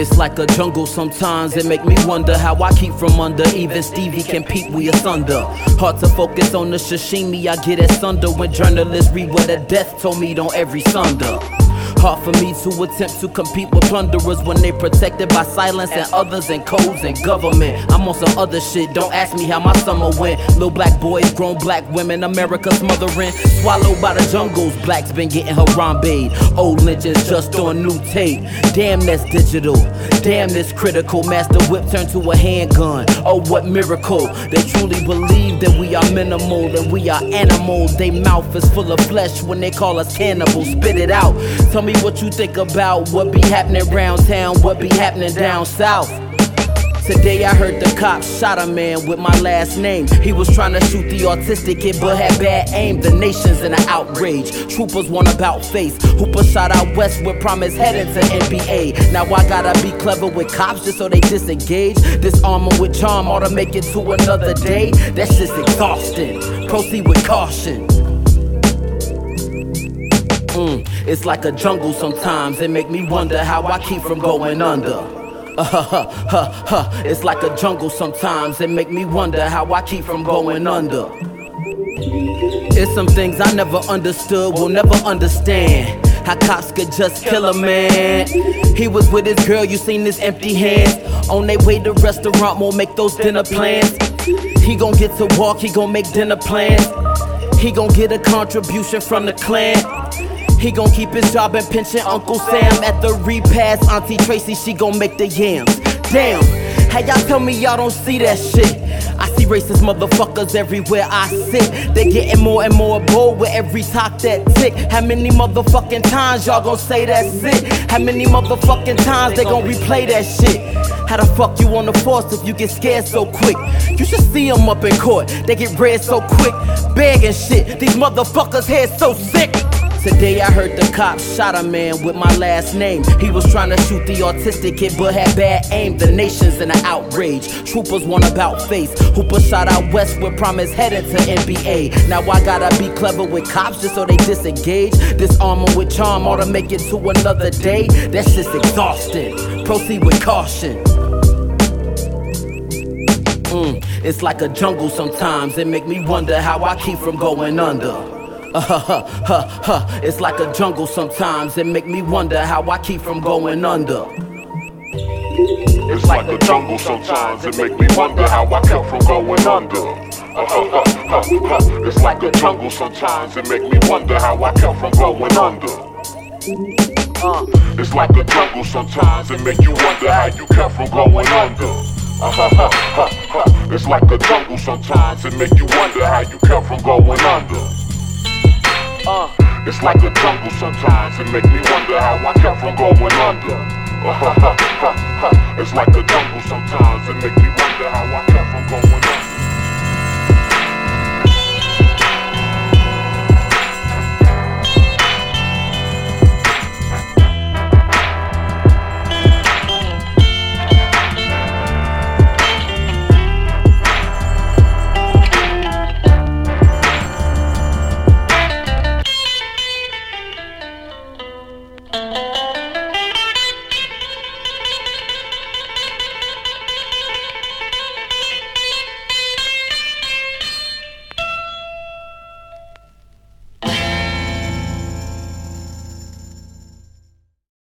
It's like a jungle sometimes. It make me wonder how I keep from under. Even Stevie can peep, we asunder. Hard to focus on the sashimi I get asunder when journalists read what a death told me on every Sunday. Hard for me to attempt to compete with plunderers when they protected by silence and others and codes and government. I'm on some other shit, don't ask me how my summer went. Little black boys, grown black women, America smothering. Swallowed by the jungles, blacks been getting harambeed. Old lynchings just on new tape. Damn, that's digital. Damn, this critical. Master whip turned to a handgun. Oh, what miracle. They truly believe that we are minimal and we are animals. They mouth is full of flesh when they call us cannibals. Spit it out. Tell me what you think about what be happening around town, what be happening down south. Today I heard the cops shot a man with my last name. He was trying to shoot the autistic kid but had bad aim. The nation's in an outrage. Troopers want about face. Hooper shot out west with promise heading to NBA. Now I gotta be clever with cops just so they disengage. Disarm them with charm or to make it to another day. That's just exhausting. Proceed with caution. Mm, it's like a jungle sometimes. It make me wonder how I keep from going under. It's like a jungle sometimes. It make me wonder how I keep from going under. It's some things I never understood, will never understand. How cops could just kill a man. He was with his girl, you seen his empty hands. On their way to restaurant, won't make those dinner plans. He gon' get to walk, he gon' make dinner plans. He gon' get a contribution from the Klan. He gon' keep his job and pension Uncle Sam at the repast. Auntie Tracy, she gon' make the yams. Damn, how y'all tell me y'all don't see that shit? I see racist motherfuckers everywhere I sit. They getting more and more bold with every talk that tick. How many motherfucking times y'all gon' say that's it? How many motherfucking times they gon' replay that shit? How the fuck you on the force if you get scared so quick? You should see them up in court. They get red so quick, begging shit. These motherfuckers head so sick. Today I heard the cops shot a man with my last name. He was trying to shoot the autistic kid but had bad aim. The nation's in an outrage. Troopers want about face. Hooper shot out west with promise headed to NBA. Now I gotta be clever with cops just so they disengage. Disarm them with charm or to make it to another day. That's just exhausting. Proceed with caution. Mm, it's like a jungle sometimes. It make me wonder how I keep from going under. It's like a jungle sometimes. It make me wonder how I keep from going under. It's like a jungle sometimes. It make me wonder how I keep from going under. It's like a jungle sometimes. It make me wonder how I kept from going under. It's like a jungle sometimes. It make you wonder how you kept from going under. It's like a jungle sometimes. It make you wonder how you kept from going under. Uh, it's like a jungle sometimes. It make me wonder how I kept from going under. it's like a jungle sometimes. It make me wonder how I